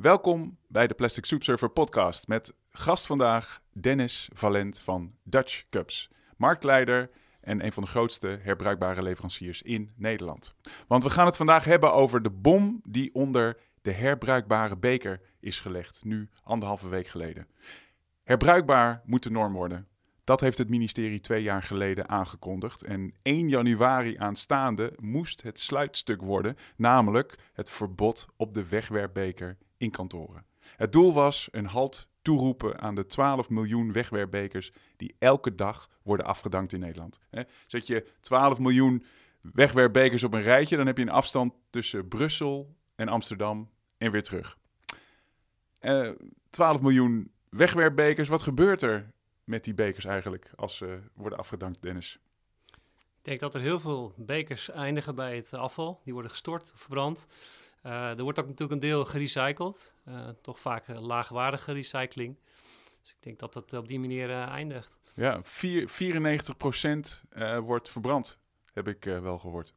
Welkom bij de Plastic Soup Surfer podcast met gast vandaag Dennis Valent van Dutch Cups, marktleider en een van de grootste herbruikbare leveranciers in Nederland. Want we gaan het vandaag hebben over de bom die onder de herbruikbare beker is gelegd, nu anderhalve week geleden. Herbruikbaar moet de norm worden. Dat heeft het ministerie twee jaar geleden aangekondigd. En 1 januari aanstaande moest het sluitstuk worden, namelijk het verbod op de wegwerpbeker in kantoren. Het doel was een halt toeroepen aan de 12 miljoen wegwerpbekers die elke dag worden afgedankt in Nederland. Zet je 12 miljoen wegwerpbekers op een rijtje, dan heb je een afstand tussen Brussel en Amsterdam en weer terug. Uh, eh, 12 miljoen wegwerpbekers, wat gebeurt er met die bekers eigenlijk als ze worden afgedankt, Dennis? Ik denk dat er heel veel bekers eindigen bij het afval. Die worden gestort, verbrand. Uh, er wordt ook natuurlijk een deel gerecycled. Uh, toch vaak laagwaardige recycling. Dus ik denk dat dat op die manier uh, eindigt. Ja, 4, 94% wordt verbrand, heb ik wel gehoord.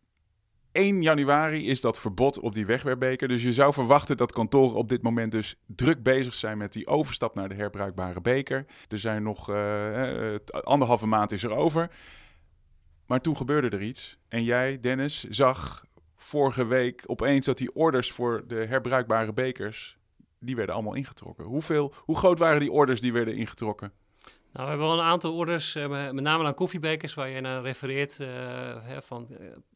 1 januari is dat verbod op die wegwerpbeker. Dus je zou verwachten dat kantoren op dit moment dus druk bezig zijn met die overstap naar de herbruikbare beker. Er zijn nog uh, anderhalve maand is er over. Maar toen gebeurde er iets. En jij, Dennis, zag vorige week opeens dat die orders voor de herbruikbare bekers, die werden allemaal ingetrokken. Hoeveel, hoe groot waren die orders die werden ingetrokken? Nou, we hebben wel een aantal orders, uh, met name aan koffiebekers, waar je naar refereert, van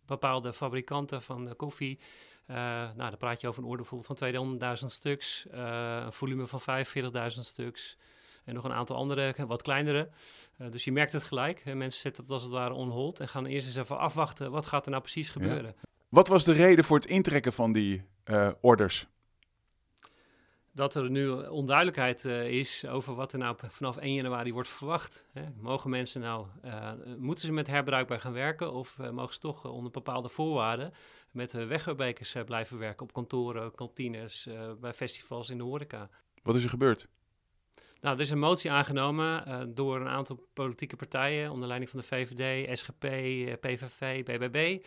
bepaalde fabrikanten van koffie. nou, dan praat je over een order bijvoorbeeld van 200.000 stuks, een volume van 45.000 stuks. En nog een aantal andere, wat kleinere. dus je merkt het gelijk. Mensen zetten het als het ware on hold en gaan eerst eens even afwachten. Wat gaat er nou precies gebeuren? Wat was de reden voor het intrekken van die orders? Dat er nu onduidelijkheid uh, is over wat er nou vanaf 1 januari wordt verwacht. Hè. Mogen mensen nou, uh, moeten ze met herbruikbaar gaan werken of uh, mogen ze toch onder bepaalde voorwaarden met wegwerpbekers blijven werken op kantoren, kantines, bij festivals in de horeca? Wat is er gebeurd? Nou, er is een motie aangenomen door een aantal politieke partijen onder leiding van de VVD, SGP, PVV, BBB.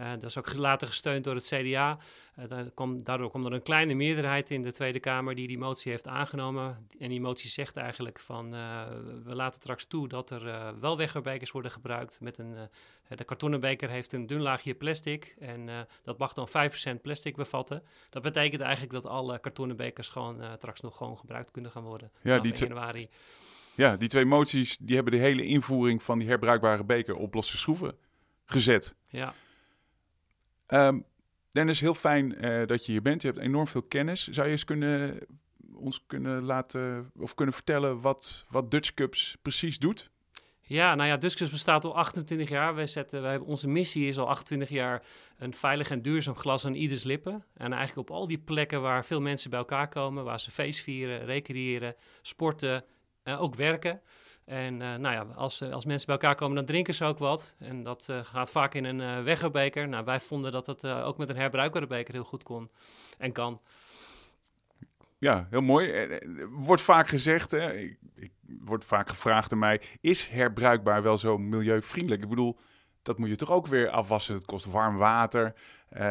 Uh, dat is ook later gesteund door het CDA. Uh, eh, kwam, daardoor kwam er een kleine meerderheid in de Tweede Kamer die die motie heeft aangenomen. En die motie zegt eigenlijk van uh, we laten straks toe dat er wel wegwerpbekers worden gebruikt. Met een, de kartonnen beker heeft een dun laagje plastic en dat mag dan 5% plastic bevatten. Dat betekent eigenlijk dat alle kartonnen bekers gewoon straks nog gewoon gebruikt kunnen gaan worden ja, die januari. Ja, die twee moties die hebben de hele invoering van die herbruikbare beker op losse schroeven gezet. Ja. Um, Dennis, heel fijn uh, dat je hier bent. Je hebt enorm veel kennis. Zou je eens kunnen, ons kunnen laten of kunnen vertellen wat, wat Dutch Cups precies doet? Ja, nou ja, Cups bestaat al 28 jaar. Wij zetten, wij hebben, onze missie is al 28 jaar een veilig en duurzaam glas aan ieders lippen. En eigenlijk op al die plekken waar veel mensen bij elkaar komen, waar ze feest vieren, recreëren, sporten, uh, ook werken. En uh, nou ja, als, als mensen bij elkaar komen, dan drinken ze ook wat. En dat uh, gaat vaak in een uh. Nou, wij vonden dat het ook met een herbruikbare beker heel goed kon en kan. Ja, heel mooi. Wordt vaak gezegd, hè, ik, ik, wordt vaak gevraagd aan mij, is herbruikbaar wel zo milieuvriendelijk? Ik bedoel, dat moet je toch ook weer afwassen. Het kost warm water.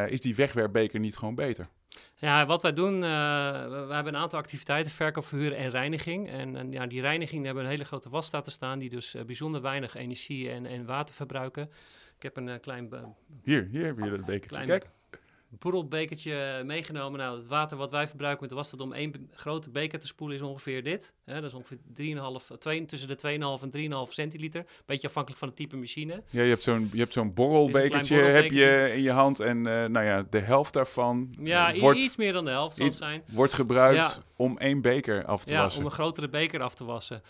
is die wegwerpbeker niet gewoon beter? Ja, wat wij doen, uh, we, hebben een aantal activiteiten, verkoop, verhuren en reiniging. En, en ja, die reiniging hebben een hele grote wasstaat te staan, die dus uh, bijzonder weinig energie en, en water verbruiken. Ik heb een uh, klein... hier, hier heb je dat bekertje. Kijk borrelbekertje meegenomen. Nou, het water wat wij verbruiken met de om één grote beker te spoelen is ongeveer dit. Hè, dat is ongeveer 3,5, 2, tussen de 2,5 en 3,5 centiliter. Beetje afhankelijk van het type machine. Ja, je hebt zo'n, je hebt zo'n borrelbekertje, heb je in je hand. En uh, nou ja, de helft daarvan ja, uh, wordt, iets meer dan de helft zal het zijn. Wordt gebruikt om één beker af te ja, wassen. om een grotere beker af te wassen.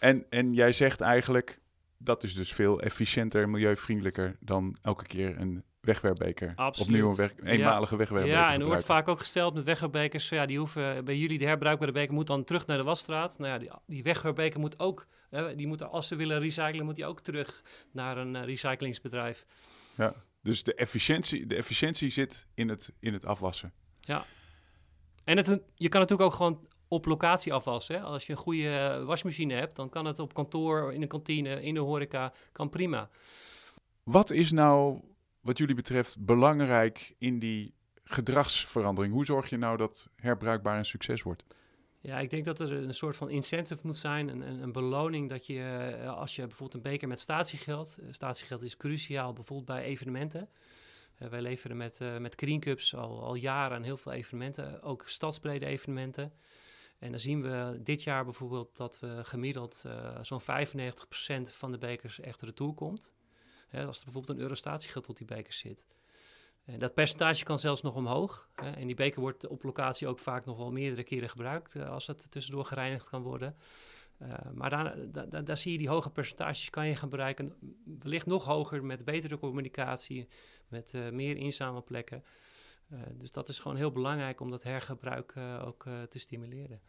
En, en jij zegt eigenlijk, dat is dus veel efficiënter, milieuvriendelijker dan elke keer een wegwerpbeker. Absoluut. Opnieuw een weg, eenmalige ja. wegwerpbeker. Ja, en er wordt vaak ook gesteld met wegwerpbekers. Ja, die hoeven bij jullie de herbruikbare beker moet dan terug naar de wasstraat. Nou ja, die, die wegwerpbeker moet ook, die moeten als ze willen recyclen, moet die ook terug naar een uh, recyclingsbedrijf. Ja, dus de efficiëntie, de efficiëntie zit in het, in het afwassen. Ja. En het, je kan natuurlijk ook gewoon op locatie afwassen. Hè? Als je een goede eh, wasmachine hebt, dan kan het op kantoor, in de kantine, in de horeca, kan prima. Wat is nou wat jullie betreft belangrijk in die gedragsverandering? Hoe zorg je nou dat herbruikbaar een succes wordt? Ja, ik denk dat er een soort van incentive moet zijn, een, een, beloning dat je, eh, als je bijvoorbeeld een beker met statiegeld, uh, statiegeld is cruciaal bijvoorbeeld bij evenementen. Uh, wij leveren met, uh, met Green Cups al, al jaren aan heel veel evenementen, ook stadsbrede evenementen. En dan zien we dit jaar bijvoorbeeld dat we gemiddeld zo'n 95% van de bekers echt retour komt. Als er bijvoorbeeld een euro statiegeld op die bekers zit. En dat percentage kan zelfs nog omhoog. Hè. En die beker wordt op locatie ook vaak nog wel meerdere keren gebruikt uh, als het tussendoor gereinigd kan worden. Uh, maar daar, daar, zie je die hoge percentages kan je gaan bereiken. Wellicht nog hoger met betere communicatie, met uh, meer inzamelplekken. dus dat is gewoon heel belangrijk om dat hergebruik ook te stimuleren.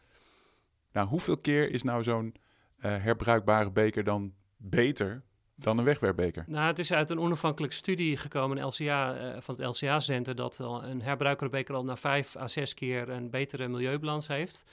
Nou, hoeveel keer is nou zo'n herbruikbare beker dan beter dan een wegwerpbeker? Nou, het is uit een onafhankelijke studie gekomen LCA, uh, van het LCA-center dat een herbruikerbeker al na vijf à zes keer een betere milieubalans heeft,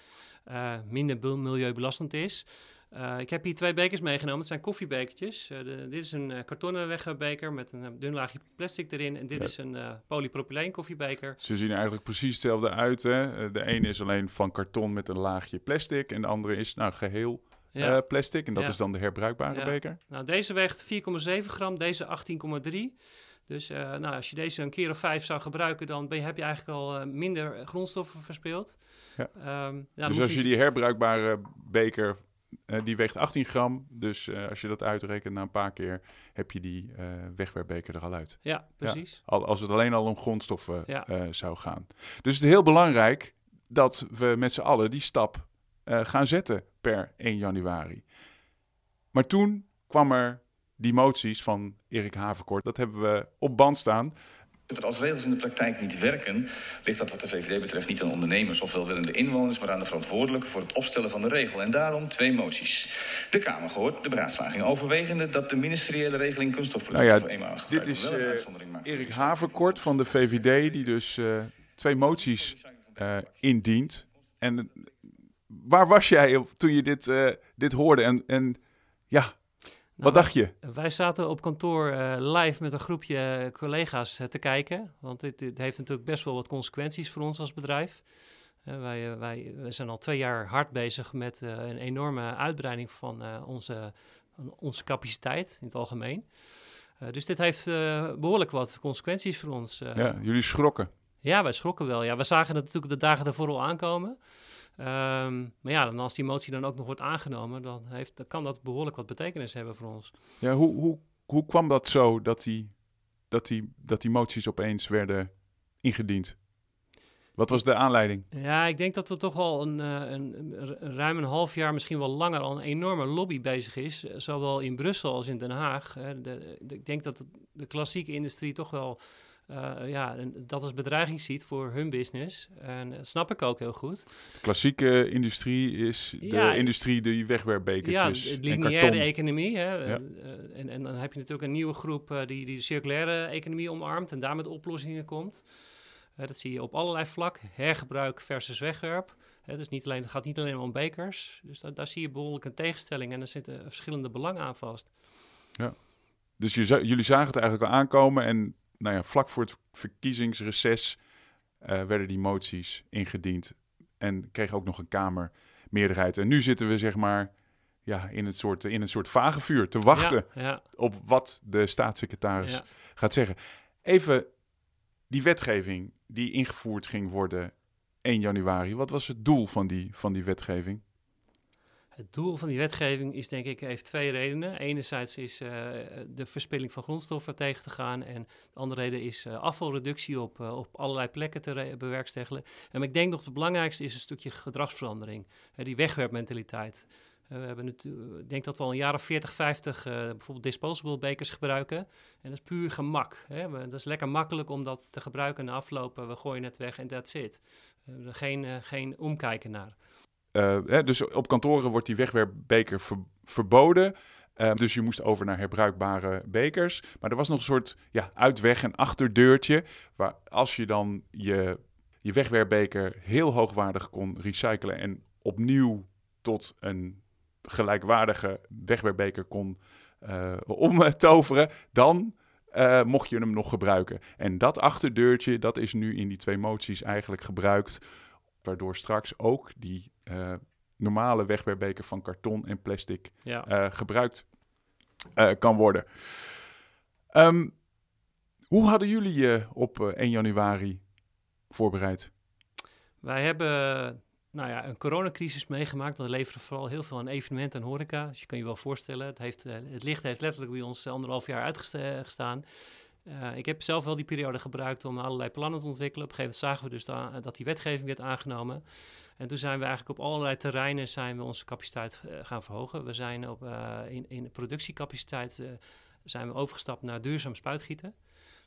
uh, minder milieubelastend is. Uh, ik heb hier twee bekers meegenomen. Het zijn koffiebekertjes. De, dit is een kartonnen wegwerpbeker met een dun laagje plastic erin. En dit ja. is een polypropyleen koffiebeker. Ze zien eigenlijk precies hetzelfde uit. Hè? De ene is alleen van karton met een laagje plastic. En de andere is nou geheel ja. uh, plastic. En dat Ja. is dan de herbruikbare beker. Nou, deze weegt 4,7 gram, deze 18,3. Dus eh, nou, als je deze een keer of vijf zou gebruiken, dan ben je, heb je eigenlijk al eh, minder grondstoffen verspeeld. Ja. Ehm, ja, dan dus als je die herbruikbare beker, eh, die weegt 18 gram. Dus eh, als je dat uitrekent na een paar keer, heb je die eh, wegwerpbeker er al uit. Ja, precies. Al, als het alleen al om grondstoffen Ja. eh, zou gaan. Dus het is heel belangrijk dat we met z'n allen die stap eh, gaan zetten per 1 januari. Maar toen kwam er die moties van Erik Haverkort. Dat hebben we op band staan. Dat als regels in de praktijk niet werken, ligt dat wat de VVD betreft niet aan ondernemers of welwillende inwoners, maar aan de verantwoordelijke voor het opstellen van de regel. En daarom twee moties. De Kamer gehoord de beraadslaging overwegende dat de ministeriële regeling kunststofproducten Nou ja, voor eenmalig Dit is eh, uitzondering maakt voor Erik. Haverkort van de VVD, die dus eh, twee moties eh, indient. En waar was jij toen je dit, eh, dit hoorde? En, en ja, wat Nou, dacht je? Wij zaten op kantoor eh, live met een groepje collega's eh, te kijken. Want dit, dit heeft natuurlijk best wel wat consequenties voor ons als bedrijf. Wij, wij, wij zijn al twee jaar hard bezig met een enorme uitbreiding van onze, onze capaciteit in het algemeen. Dus dit heeft eh, behoorlijk wat consequenties voor ons. Ja, jullie schrokken. Ja, wij schrokken wel. Ja, we zagen het natuurlijk de dagen daarvoor al aankomen. Ehm, maar ja, dan als die motie dan ook nog wordt aangenomen, dan, heeft, dan kan dat behoorlijk wat betekenis hebben voor ons. Ja, hoe, hoe, hoe kwam dat zo dat die, dat, die, dat die moties opeens werden ingediend? Wat was de aanleiding? Ja, ik denk dat er toch al een, eh, een, een- ruim een half jaar, misschien wel langer, al een enorme lobby bezig is. eh, Zowel in Brussel als in Den Haag. De, de- ik denk dat de klassieke industrie toch wel eh, ja, dat als bedreiging ziet voor hun business. En dat snap ik ook heel goed. De klassieke industrie is de Ja, industrie die Ja, wegwerpbekertjes de en lineaire economie. Hè? Ja. Eh, en, en dan heb je natuurlijk een nieuwe groep eh, die, die de circulaire economie omarmt en daar met oplossingen komt. Dat zie je op allerlei vlakken. Hergebruik versus wegwerp. Dus niet alleen, het gaat niet alleen om bekers. Dus da- daar zie je behoorlijk een tegenstelling en er zitten verschillende belangen aan vast. Dus je, jullie zagen het eigenlijk al aankomen en nou ja, vlak voor het verkiezingsreces eh, werden die moties ingediend en kregen ook nog een kamermeerderheid. En nu zitten we zeg maar ja, in, het soort, in een soort vagevuur te wachten Ja, ja, op wat de staatssecretaris ja. gaat zeggen. Even die wetgeving die ingevoerd ging worden 1 januari. Wat was het doel van die, van die wetgeving? Het doel van die wetgeving is denk ik heeft twee redenen. Enerzijds is eh, de verspilling van grondstoffen tegen te gaan. En de andere reden is eh, afvalreductie op, eh, op allerlei plekken te bewerkstelligen. En ik denk nog het belangrijkste is een stukje gedragsverandering. Die wegwerpmentaliteit. We hebben natuurlijk, ik denk dat we al een jaar of 40, 50 eh, bijvoorbeeld disposable bekers gebruiken. En dat is puur gemak. Hè? Dat is lekker makkelijk om dat te gebruiken en aflopen. We gooien het weg en that's it. We hebben er geen, geen omkijken naar. Eh, hè, dus op kantoren wordt die wegwerpbeker ver- verboden. Eh, dus je moest over naar herbruikbare bekers. Maar er was nog een soort ja, uitweg- en achterdeurtje. Waar als je dan je, je wegwerpbeker heel hoogwaardig kon recyclen en opnieuw tot een gelijkwaardige wegwerpbeker kon eh omtoveren, dan mocht je hem nog gebruiken. En dat achterdeurtje, dat is nu in die twee moties eigenlijk gebruikt, waardoor straks ook die eh, normale wegwerpbeker van karton en plastic Ja. eh, gebruikt eh, kan worden. Ehm, hoe hadden jullie je op eh, 1 januari voorbereid? Wij hebben nou ja, een coronacrisis meegemaakt. Dat leverde vooral heel veel aan evenementen en horeca. Dus je kan je wel voorstellen, het, heeft, het licht heeft letterlijk bij ons anderhalf jaar uitgestaan. Uh, ik heb zelf wel die periode gebruikt om allerlei plannen te ontwikkelen. Op een gegeven moment zagen we dus da dat die wetgeving werd aangenomen. En toen zijn we eigenlijk op allerlei terreinen zijn we onze capaciteit uh, gaan verhogen. We zijn op, uh, in, in productiecapaciteit zijn we overgestapt naar duurzaam spuitgieten.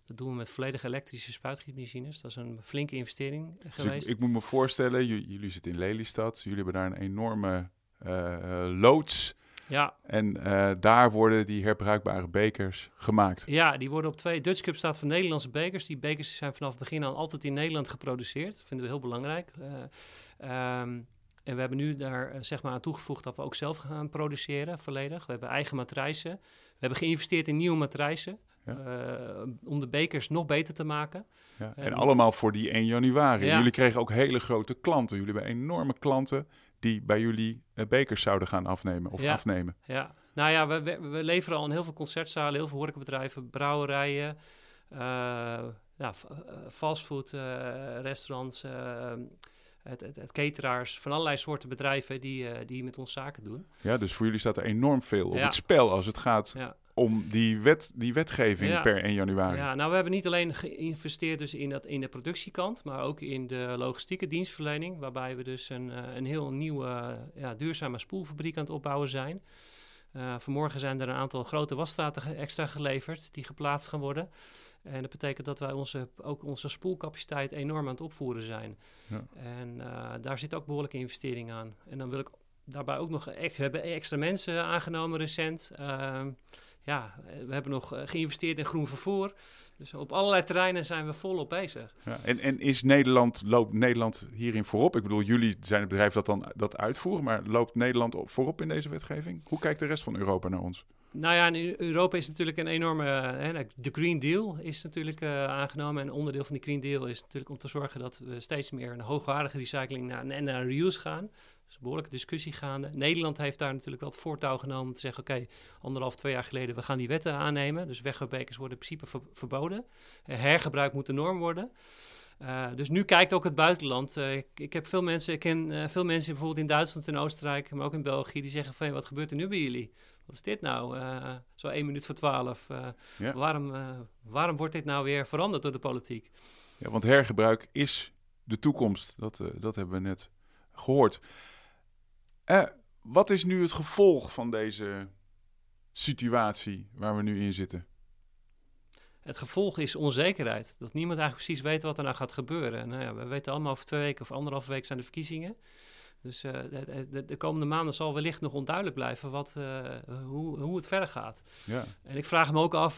Dat doen we met volledig elektrische spuitgietmachines. Dat is een flinke investering dus geweest. Ik, ik, moet me voorstellen, jullie, jullie zitten in Lelystad. Jullie hebben daar een enorme uh, loods. Ja. En uh, daar worden die herbruikbare bekers gemaakt. Ja, die worden op twee. Dutch Cup staat voor Nederlandse bekers. Die bekers zijn vanaf het begin aan altijd in Nederland geproduceerd. Dat vinden we heel belangrijk. Uh, um, en we hebben nu daar zeg maar aan toegevoegd dat we ook zelf gaan produceren, volledig. We hebben eigen matrijzen. We hebben geïnvesteerd in nieuwe matrijzen. Ja. Uh, om de bekers nog beter te maken. Ja, en, en allemaal voor die 1 januari. Ja. Jullie kregen ook hele grote klanten. Jullie hebben enorme klanten die bij jullie uh, bekers zouden gaan afnemen of afnemen. Ja, nou ja, we, we, we, leveren al in heel veel concertzalen, heel veel horecabedrijven, brouwerijen, uh, ja, fastfood restaurants, het, het, het, cateraars, van allerlei soorten bedrijven die, die met ons zaken doen. Ja, dus voor jullie staat er enorm veel op het spel als het gaat Ja. Om die, wet, die wetgeving Ja. per 1 januari. Ja, nou, we hebben niet alleen geïnvesteerd dus in, dat, in de productiekant, maar ook in de logistieke dienstverlening, waarbij we dus een, eh, een heel nieuwe ja, duurzame spoelfabriek aan het opbouwen zijn. Eh, vanmorgen zijn er een aantal grote wasstraten extra geleverd die geplaatst gaan worden. En dat betekent dat wij onze, ook onze spoelcapaciteit enorm aan het opvoeren zijn. Ja. En eh, daar zit ook behoorlijke investering aan. En dan wil ik daarbij ook nog, we hebben extra mensen aangenomen recent. Ehm, ja, we hebben nog eh, geïnvesteerd in groen vervoer. Dus op allerlei terreinen zijn we volop bezig. Ja, en, en is Nederland, loopt Nederland hierin voorop? Ik bedoel, jullie zijn het bedrijf dat dan dat uitvoeren, maar loopt Nederland op, voorop in deze wetgeving? Hoe kijkt de rest van Europa naar ons? Nou ja, in Europa is natuurlijk een enorme. eh, hè, de Green Deal is natuurlijk eh, aangenomen. En onderdeel van die Green Deal is natuurlijk om te zorgen dat we steeds meer naar hoogwaardige recycling naar, en naar reuse gaan. Dus een behoorlijke discussie gaande. Nederland heeft daar natuurlijk wel het voortouw genomen om te zeggen: oké, anderhalf, twee jaar geleden, we gaan die wetten aannemen. Dus wegwerpbekers worden in principe ver- verboden. Eh, hergebruik moet de norm worden. Eh, dus nu kijkt ook het buitenland. Eh, ik, ik heb veel mensen, ik ken veel mensen bijvoorbeeld in Duitsland en Oostenrijk, maar ook in België, die zeggen van "Hey, wat gebeurt er nu bij jullie? Wat is dit nou? Zo één minuut voor twaalf. Ja. waarom, waarom wordt dit nou weer veranderd door de politiek? Ja, want hergebruik is de toekomst. Dat, dat hebben we net gehoord. Eh, wat is nu het gevolg van deze situatie waar we nu in zitten? Het gevolg is onzekerheid. Dat niemand eigenlijk precies weet wat er nou gaat gebeuren. En, nou ja, we weten allemaal over twee weken of anderhalve week zijn de verkiezingen. Dus eh, de, de, de komende maanden zal wellicht nog onduidelijk blijven wat, eh, hoe, hoe het verder gaat. Ja, En ik vraag me ook af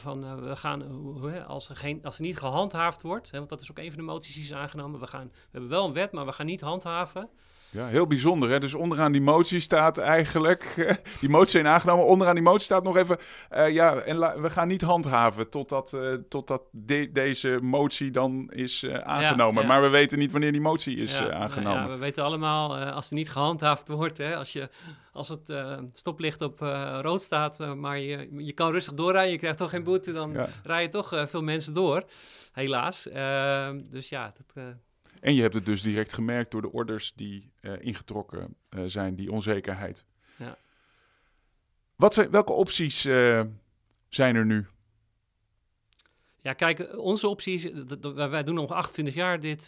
van we gaan, hoe- als, er geen, als er niet gehandhaafd wordt, hè, want dat is ook een van de moties die is aangenomen. We, gaan, we hebben wel een wet, maar we gaan niet handhaven. Ja heel bijzonder. Hè? Dus onderaan die motie staat eigenlijk... die motie zijn aangenomen. Onderaan die motie staat nog even... eh, ja, en we gaan niet handhaven totdat, eh totdat de- deze motie dan is eh, aangenomen. ja. Maar we weten niet wanneer die motie is Ja, nou aangenomen. ja, we weten allemaal, als er niet gehandhaafd wordt, hè, als, je, als het stoplicht op rood staat, maar je, je kan rustig doorrijden, je krijgt toch geen boete, dan rijden toch veel mensen door, helaas. Dus ja, dat, En je hebt het dus direct gemerkt door de orders die eh, ingetrokken eh, zijn, die onzekerheid. Ja. Wat zijn, welke opties eh, zijn er nu? Ja, kijk, onze optie is, dat- dat- wij- doen nog 28 jaar dit,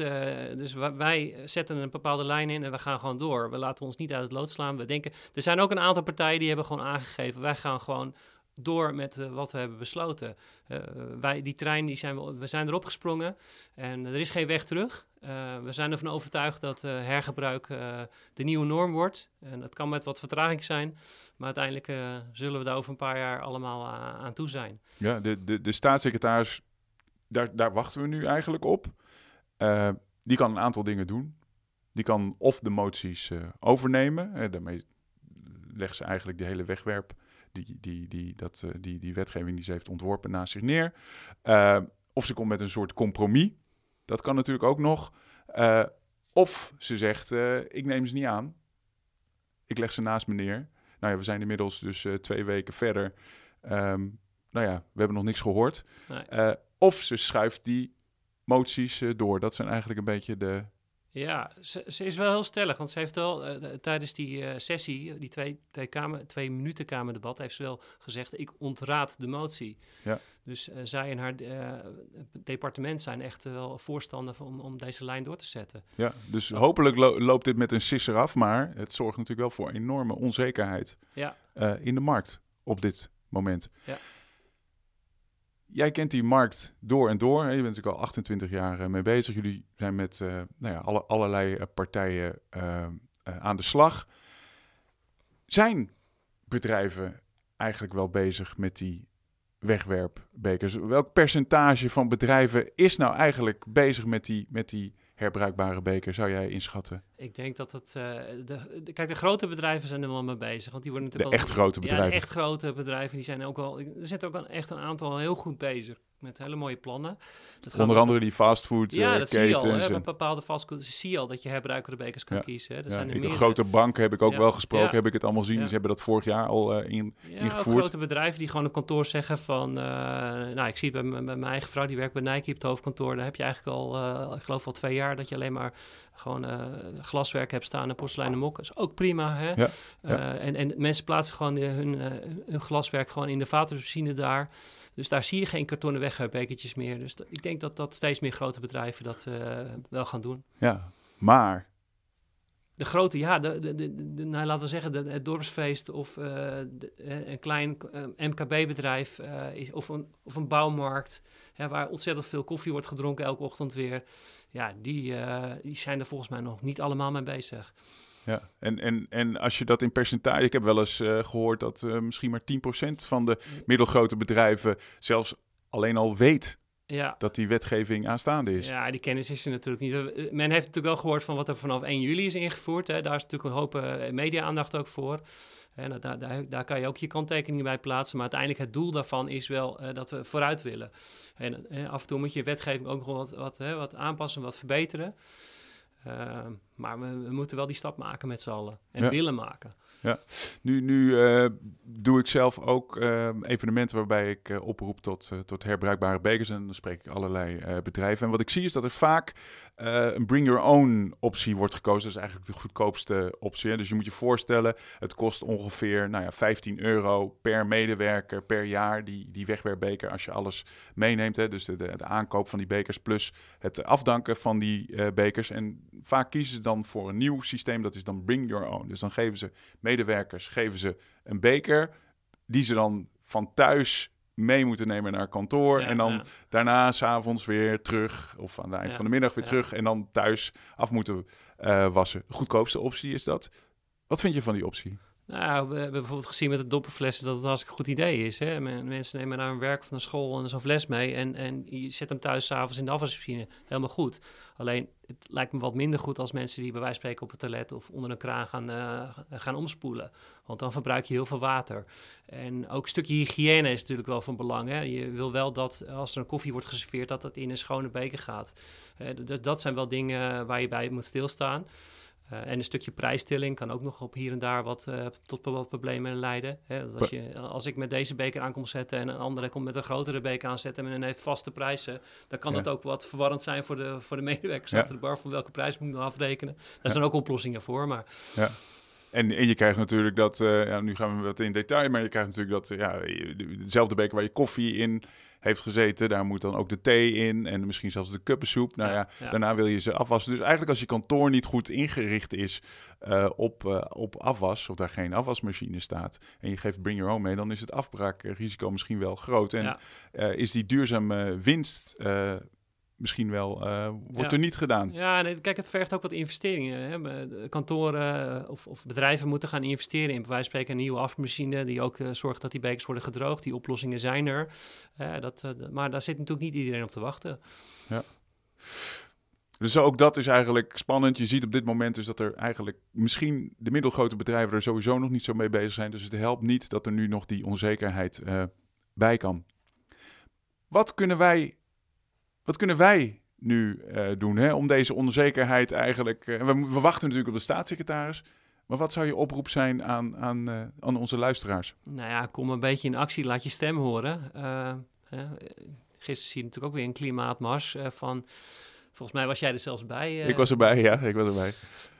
dus wij, wij zetten een bepaalde lijn in en we gaan gewoon door. We laten ons niet uit het lood slaan. We denken, er zijn ook een aantal partijen die hebben gewoon aangegeven, wij gaan gewoon door met eh, wat we hebben besloten. Eh, wij, die trein, die zijn we, we zijn erop gesprongen en er is geen weg terug. Eh, we zijn ervan overtuigd dat hergebruik de nieuwe norm wordt. En dat kan met wat vertraging zijn, maar uiteindelijk zullen we daar over een paar jaar allemaal aan, toe zijn. Ja, de, de, de staatssecretaris, daar, daar wachten we nu eigenlijk op. Die kan een aantal dingen doen. Die kan of de moties overnemen. Daarmee legt ze eigenlijk de hele wegwerp die, die, die, dat, die, die wetgeving die ze heeft ontworpen naast zich neer. of ze komt met een soort compromis. Dat kan natuurlijk ook nog. of ze zegt, ik neem ze niet aan. Ik leg ze naast me neer. Nou ja, we zijn inmiddels dus twee weken verder. Ehm, nou ja, we hebben nog niks gehoord. Nee. of ze schuift die moties door. Dat zijn eigenlijk een beetje de, ja, ze, ze, is wel heel stellig. Want ze heeft wel uh, tijdens die uh, sessie, die twee, twee, kamer, twee minuten Kamerdebat, heeft ze wel gezegd: ik ontraad de motie. Ja. Dus uh, zij en haar departement zijn echt wel voorstander om, om deze lijn door te zetten. Ja, dus hopelijk lo loopt dit met een sisser af, maar het zorgt natuurlijk wel voor enorme onzekerheid ja. in de markt op dit moment. Ja. Jij kent die markt door en door. Je bent natuurlijk al 28 jaar eh, mee bezig. Jullie zijn met uh, nou ja, alle, allerlei eh, partijen aan de slag. Zijn bedrijven eigenlijk wel bezig met die wegwerpbekers? Welk percentage van bedrijven is nou eigenlijk bezig met die, met die herbruikbare beker, zou jij inschatten? Ik denk dat het... Uh, de, kijk, de grote bedrijven zijn er wel mee bezig. Want die worden natuurlijk de echt grote bedrijven. Ja, de echt grote bedrijven, die zijn ook wel... Er zitten ook echt een aantal heel goed bezig met hele mooie plannen. Dat Onder andere die fastfood Ja, dat zie je al. Hè, met bepaalde fastfood zie je al dat je herbruikere bekers kan kiezen. Hè. Dat zijn er de grote banken heb ik ook wel gesproken, heb ik het allemaal zien. Ze hebben dat vorig jaar al uh, in, ja, ingevoerd. grote bedrijven die gewoon een kantoor zeggen van... Uh, nou, ik zie het bij, mijn eigen vrouw, die werkt bij Nike op het hoofdkantoor. Daar heb je eigenlijk al, ik geloof al twee jaar... dat je alleen maar gewoon glaswerk hebt staan en porseleinen mokken. is ook prima, hè? Ja, En, en mensen plaatsen gewoon hun, hun glaswerk gewoon in de vaatwasmachine daar... Dus daar zie je geen kartonnen wegbekertjes meer. Dus ik denk dat, dat steeds meer grote bedrijven dat uh, wel gaan doen. Ja, maar... De grote, ja, de, de, de, nou, laten we zeggen, de, het dorpsfeest of uh, een klein uh, MKB-bedrijf is, of, een, of een bouwmarkt, waar ontzettend veel koffie wordt gedronken elke ochtend weer. Ja, die, die zijn er volgens mij nog niet allemaal mee bezig. Ja, en, en, en als je dat in percentage... Ik heb wel eens uh, gehoord dat uh, misschien maar 10% van de middelgrote bedrijven... zelfs alleen al weet ja. dat die wetgeving aanstaande is. Ja, die kennis is er natuurlijk niet. Men heeft natuurlijk wel gehoord van wat er vanaf 1 juli is ingevoerd. Hè. Daar is natuurlijk een hoop uh, media-aandacht ook voor. En daar, daar, daar, kan je ook je kanttekeningen bij plaatsen. Maar uiteindelijk het doel daarvan is wel dat we vooruit willen. En af en toe moet je wetgeving ook nog wat, wat, wat aanpassen, wat verbeteren. Uh, maar we, we, moeten wel die stap maken met z'n allen en willen maken. Ja, nu, nu uh, doe ik zelf ook uh, evenementen waarbij ik uh, oproep tot, tot herbruikbare bekers. En dan spreek ik allerlei bedrijven. En wat ik zie is dat er vaak een bring your own optie wordt gekozen. Dat is eigenlijk de goedkoopste optie. Dus je moet je voorstellen, het kost ongeveer nou ja, 15 euro per medewerker per jaar. Die, die wegwerpbeker als je alles meeneemt. Hè? Dus de, de, de aankoop van die bekers plus het afdanken van die bekers. En vaak kiezen ze dan voor een nieuw systeem. Dat is dan bring your own. Dus dan geven ze medewerkers geven ze een beker die ze dan van thuis mee moeten nemen naar kantoor. en dan ja. daarna s'avonds weer terug. Of aan het eind van de middag weer terug. En dan thuis af moeten uh, wassen. Goedkoopste optie is dat. Wat vind je van die optie? Nou, we hebben bijvoorbeeld gezien met de dopperflessen dat het een goed idee is. Hè? Mensen nemen naar hun werk van de school en zo'n fles mee. En, en je zet hem thuis s'avonds in de afwasmachine. Helemaal goed. Alleen, het lijkt me wat minder goed als mensen die bij wijze van spreken op het toilet of onder een kraan gaan, uh, gaan omspoelen. Want dan verbruik je heel veel water. En ook een stukje hygiëne is natuurlijk wel van belang. Hè? Je wil wel dat als er een koffie wordt geserveerd, dat het in een schone beker gaat. Uh, dat zijn wel dingen waar je bij moet stilstaan. Uh, en een stukje prijsstilling kan ook nog op hier en daar wat, uh, tot wat problemen leiden. Hè? als, je, als ik met deze beker aan kom zetten en een andere komt met een grotere beker aanzetten en heeft vaste prijzen, dan kan ja. dat ook wat verwarrend zijn voor de, voor de medewerkers ja. achter de bar van welke prijs moet ik nou afrekenen. Daar zijn ook oplossingen voor, maar... Ja. En, en je krijgt natuurlijk dat, uh, ja, nu gaan we wat in detail, maar je krijgt natuurlijk dat, ja, dezelfde beker waar je koffie in heeft gezeten. Daar moet dan ook de thee in en misschien zelfs de kuppensoep. Nou ja, daarna wil je ze afwassen. Dus eigenlijk als je kantoor niet goed ingericht is uh, op, uh, op afwas, of daar geen afwasmachine staat, en je geeft bring your own mee, dan is het afbraakrisico misschien wel groot. En uh, is die duurzame winst misschien wel uh, wordt er niet gedaan. Ja, nee, kijk, het vergt ook wat investeringen. Hè. Kantoren of, of, bedrijven moeten gaan investeren in, bij wijze van spreken, een nieuwe afwasmachine die ook uh, zorgt dat die bekers worden gedroogd. Die oplossingen zijn er. Uh, dat, maar daar zit natuurlijk niet iedereen op te wachten. Ja. Dus ook dat is eigenlijk spannend. Je ziet op dit moment dus dat er eigenlijk misschien de middelgrote bedrijven er sowieso nog niet zo mee bezig zijn. Dus het helpt niet dat er nu nog die onzekerheid bij kan. Wat kunnen wij, wat kunnen wij nu uh, doen hè, om deze onzekerheid eigenlijk... Uh, we, we, wachten natuurlijk op de staatssecretaris. Maar wat zou je oproep zijn aan, aan, aan onze luisteraars? Nou ja, kom een beetje in actie, laat je stem horen. gisteren zie je natuurlijk ook weer een klimaatmars van Volgens mij was jij er zelfs bij. ik was erbij, ja. Ik was erbij.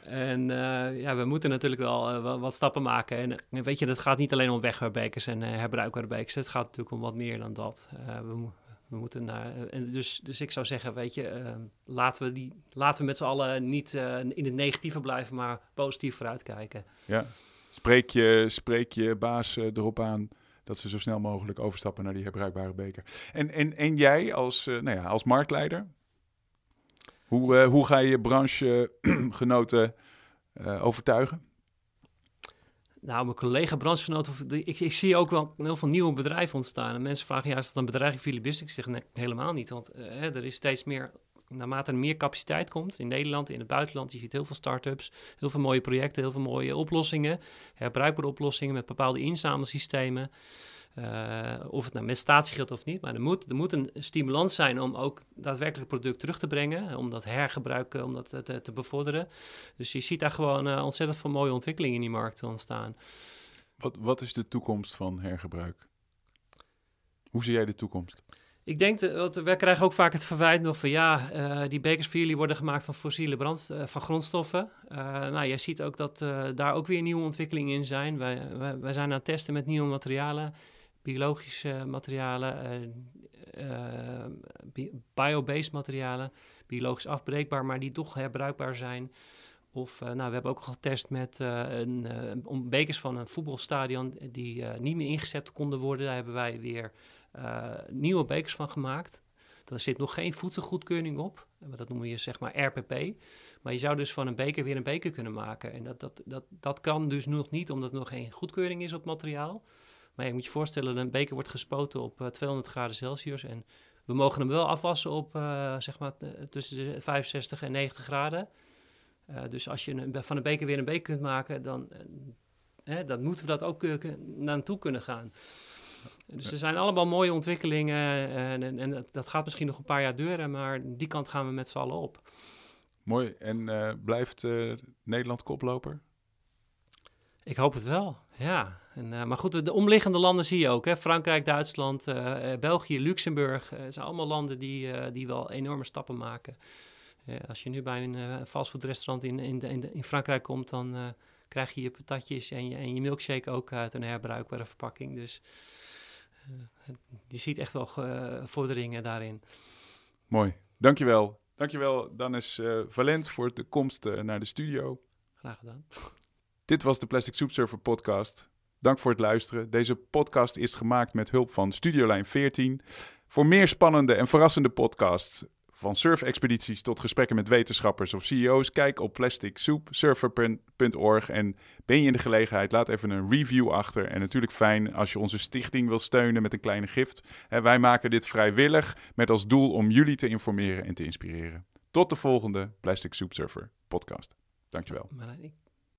En uh, ja, we moeten natuurlijk wel, uh, wat stappen maken. En weet je, dat gaat niet alleen om wegwerpbekers en uh, herbruikbekers. Het gaat natuurlijk om wat meer dan dat. we, we moeten naar, dus, dus ik zou zeggen, weet je, laten, we die, laten we met z'n allen niet in het negatieve blijven, maar positief vooruitkijken. Ja, spreek je, spreek je baas erop aan dat ze zo snel mogelijk overstappen naar die herbruikbare beker. En, en, en jij als, nou ja, als marktleider, hoe, uh, hoe ga je branchegenoten uh, overtuigen? Nou, mijn collega branchegenoten, ik, ik zie ook wel heel veel nieuwe bedrijven ontstaan. En mensen vragen, ja, is dat een bedreiging voor? Ik zeg, nee, helemaal niet. Want uh, er is steeds meer, naarmate er meer capaciteit komt in Nederland, in het buitenland, je ziet heel veel start-ups, heel veel mooie projecten, heel veel mooie oplossingen, herbruikbare oplossingen met bepaalde inzamelsystemen. Uh, of het nou met statiegeld of niet. Maar er moet, er moet een stimulans zijn om ook daadwerkelijk product terug te brengen. Om dat hergebruiken, om dat te, te bevorderen. Dus je ziet daar gewoon uh, ontzettend veel mooie ontwikkelingen in die markt ontstaan. Wat, wat is de toekomst van hergebruik? Hoe zie jij de toekomst? Ik denk dat wij krijgen ook vaak het verwijt nog van ja, uh, die bekers voor jullie worden gemaakt van fossiele brand, uh, van grondstoffen. Uh, nou, jij ziet ook dat daar ook weer nieuwe ontwikkelingen in zijn. Wij, wij, wij, zijn aan het testen met nieuwe materialen biologische materialen, uh, biobased materialen, biologisch afbreekbaar, maar die toch herbruikbaar zijn. Of uh, nou, we hebben ook getest met een, bekers van een voetbalstadion die niet meer ingezet konden worden. Daar hebben wij weer nieuwe bekers van gemaakt. Daar zit nog geen voedselgoedkeuring op. Dat noemen we zeg maar RPP. Maar je zou dus van een beker weer een beker kunnen maken. En dat, dat, dat, dat kan dus nog niet, omdat er nog geen goedkeuring is op materiaal. Maar je moet je voorstellen, een beker wordt gespoten op 200 eh, graden Celsius. En we mogen hem wel afwassen op uh, zeg maar tussen de 65 en 90 graden. Uh, dus als je een, van een beker weer een beker kunt maken, dan, dan moeten we dat ook naartoe kunnen gaan. Dus er zijn allemaal mooie ontwikkelingen en, en, en, dat gaat misschien nog een paar jaar duren, maar die kant gaan we met z'n allen op. Mooi. En blijft Nederland koploper? Ik hoop het wel, ja. En, uh, maar goed, de omliggende landen zie je ook. Hè? Frankrijk, Duitsland, uh, België, Luxemburg. Het zijn allemaal landen die, die wel enorme stappen maken. als je nu bij een fastfoodrestaurant in, in, in, in, Frankrijk komt, dan krijg je je patatjes en je, en je milkshake ook uit een herbruikbare verpakking. Dus je ziet echt wel vorderingen daarin. Mooi, dankjewel. Dankjewel, Danis Valent, voor de komst naar de studio. Graag gedaan. Dit was de Plastic Soup Surfer podcast. Dank voor het luisteren. Deze podcast is gemaakt met hulp van Studiolijn 14. Voor meer spannende en verrassende podcasts, van surfexpedities tot gesprekken met wetenschappers of CEO's, kijk op plasticsoupsurfer.org. En ben je in de gelegenheid, laat even een review achter. En natuurlijk fijn als je onze stichting wil steunen met een kleine gift. wij maken dit vrijwillig met als doel om jullie te informeren en te inspireren. Tot de volgende Plastic Soup Surfer podcast. Dankjewel.